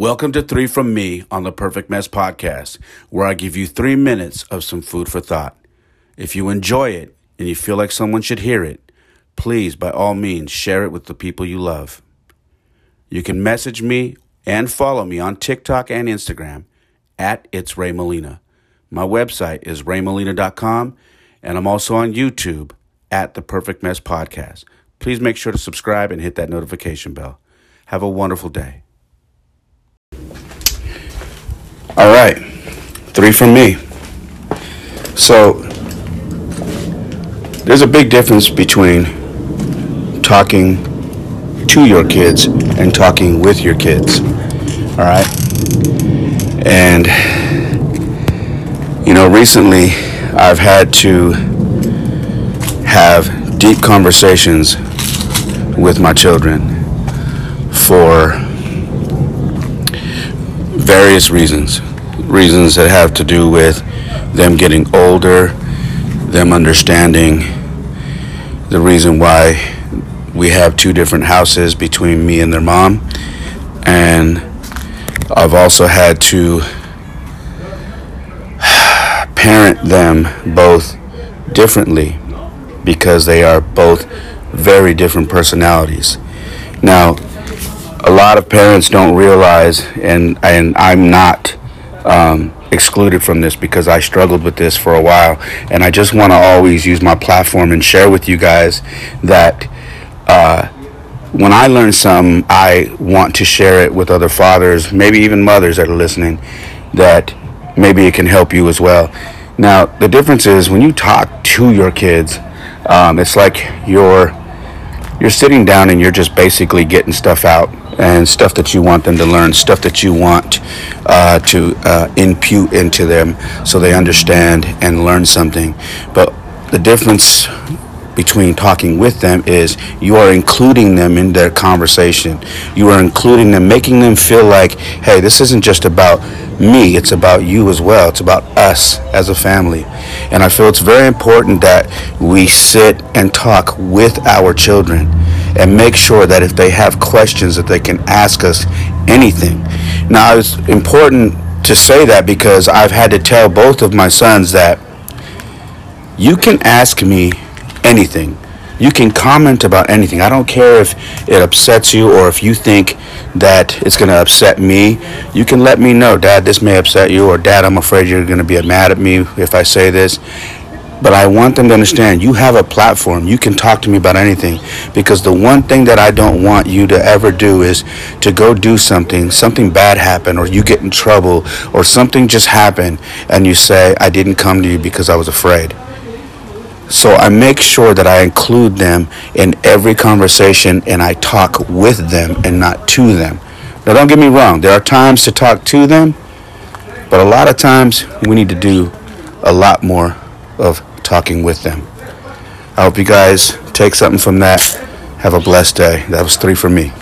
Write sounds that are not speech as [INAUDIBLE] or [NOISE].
Welcome to Three From Me on the Perfect Mess Podcast, where I give you three minutes of some food for thought. If you enjoy it and you feel like someone should hear it, please, by all means, share it with the people you love. You can message me and follow me on TikTok and Instagram at It's Ray Molina. My website is raymolina.com, and I'm also on YouTube at The Perfect Mess Podcast. Please make sure to subscribe and hit that notification bell. Have a wonderful day. All right, three from me. So, there's a big difference between talking to your kids and talking with your kids. All right? And, you know, recently I've had to have deep conversations with my children for various reasons. Reasons that have to do with them getting older, them understanding the reason why we have two different houses between me and their mom. And I've also had to [SIGHS] parent them both differently because they are both very different personalities. Now, a lot of parents don't realize, and and I'm not um, excluded from this because I struggled with this for a while, and I just want to always use my platform and share with you guys that. Uh, when I learn something, I want to share it with other fathers, maybe even mothers that are listening, that maybe it can help you as well. Now, the difference is when you talk to your kids, um, it's like you're you're sitting down and you're just basically getting stuff out and stuff that you want them to learn, stuff that you want uh, to uh, impute into them so they understand and learn something. But the difference between talking with them is you are including them in their conversation. You are including them, making them feel like, hey, this isn't just about me, it's about you as well. It's about us as a family. And I feel it's very important that we sit and talk with our children and make sure that if they have questions that they can ask us anything. Now, it's important to say that because I've had to tell both of my sons that you can ask me anything. You can comment about anything. I don't care if it upsets you or if you think that it's going to upset me. You can let me know, Dad, this may upset you, or Dad, I'm afraid you're going to be mad at me if I say this. But I want them to understand you have a platform. You can talk to me about anything. Because the one thing that I don't want you to ever do is to go do something, something bad happen, or you get in trouble, or something just happened, and you say, I didn't come to you because I was afraid. So I make sure that I include them in every conversation and I talk with them and not to them. Now, don't get me wrong, there are times to talk to them, but a lot of times we need to do a lot more of talking with them. I hope you guys take something from that. Have a blessed day. That was three for me.